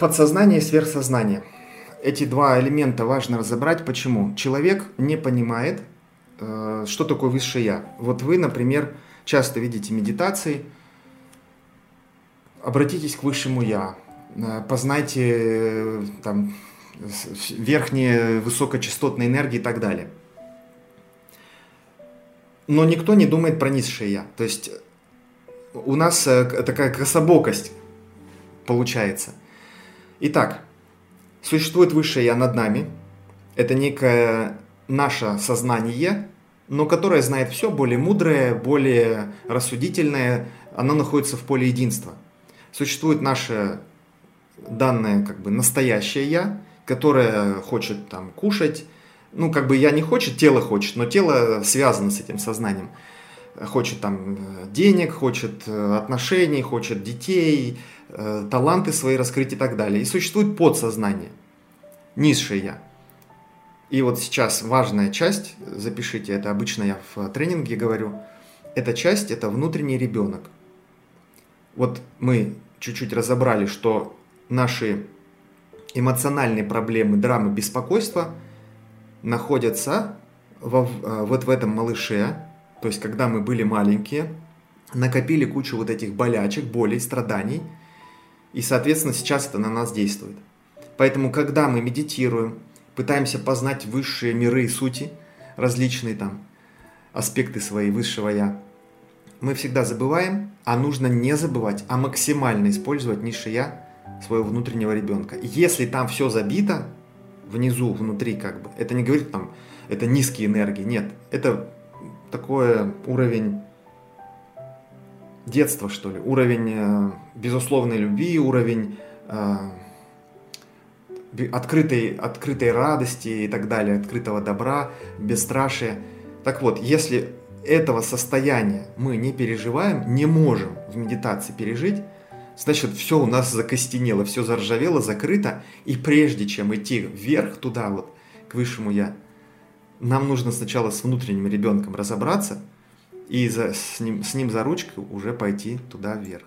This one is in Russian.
Подсознание и сверхсознание. Эти два элемента важно разобрать. Почему? Человек не понимает, э, что такое высшее я. Вот вы, например, часто видите медитации. Обратитесь к высшему я. Э, познайте э, там, верхние высокочастотные энергии и так далее. Но никто не думает про низшее я. То есть у нас такая кособокость получается – Итак, существует высшее Я над нами. Это некое наше сознание, но которое знает все, более мудрое, более рассудительное. Оно находится в поле единства. Существует наше данное как бы настоящее Я, которое хочет там кушать, ну, как бы я не хочет, тело хочет, но тело связано с этим сознанием. Хочет там денег, хочет э, отношений, хочет детей, Э, таланты свои раскрыть и так далее. И существует подсознание, низшее я. И вот сейчас важная часть, запишите, это обычно я в тренинге говорю, эта часть – это внутренний ребенок. Вот мы чуть-чуть разобрали, что наши эмоциональные проблемы, драмы, беспокойства находятся во, э, вот в этом малыше, то есть когда мы были маленькие, накопили кучу вот этих болячек, болей, страданий – и, соответственно, сейчас это на нас действует. Поэтому, когда мы медитируем, пытаемся познать высшие миры и сути, различные там аспекты своей высшего Я, мы всегда забываем, а нужно не забывать, а максимально использовать низшее Я своего внутреннего ребенка. Если там все забито, внизу, внутри как бы, это не говорит там, это низкие энергии, нет, это такой уровень детства, что ли, уровень э, безусловной любви, уровень э, открытой, открытой радости и так далее, открытого добра, бесстрашия. Так вот, если этого состояния мы не переживаем, не можем в медитации пережить, значит, все у нас закостенело, все заржавело, закрыто, и прежде чем идти вверх, туда вот, к высшему Я, нам нужно сначала с внутренним ребенком разобраться – и за, с, ним, с ним за ручку уже пойти туда вверх.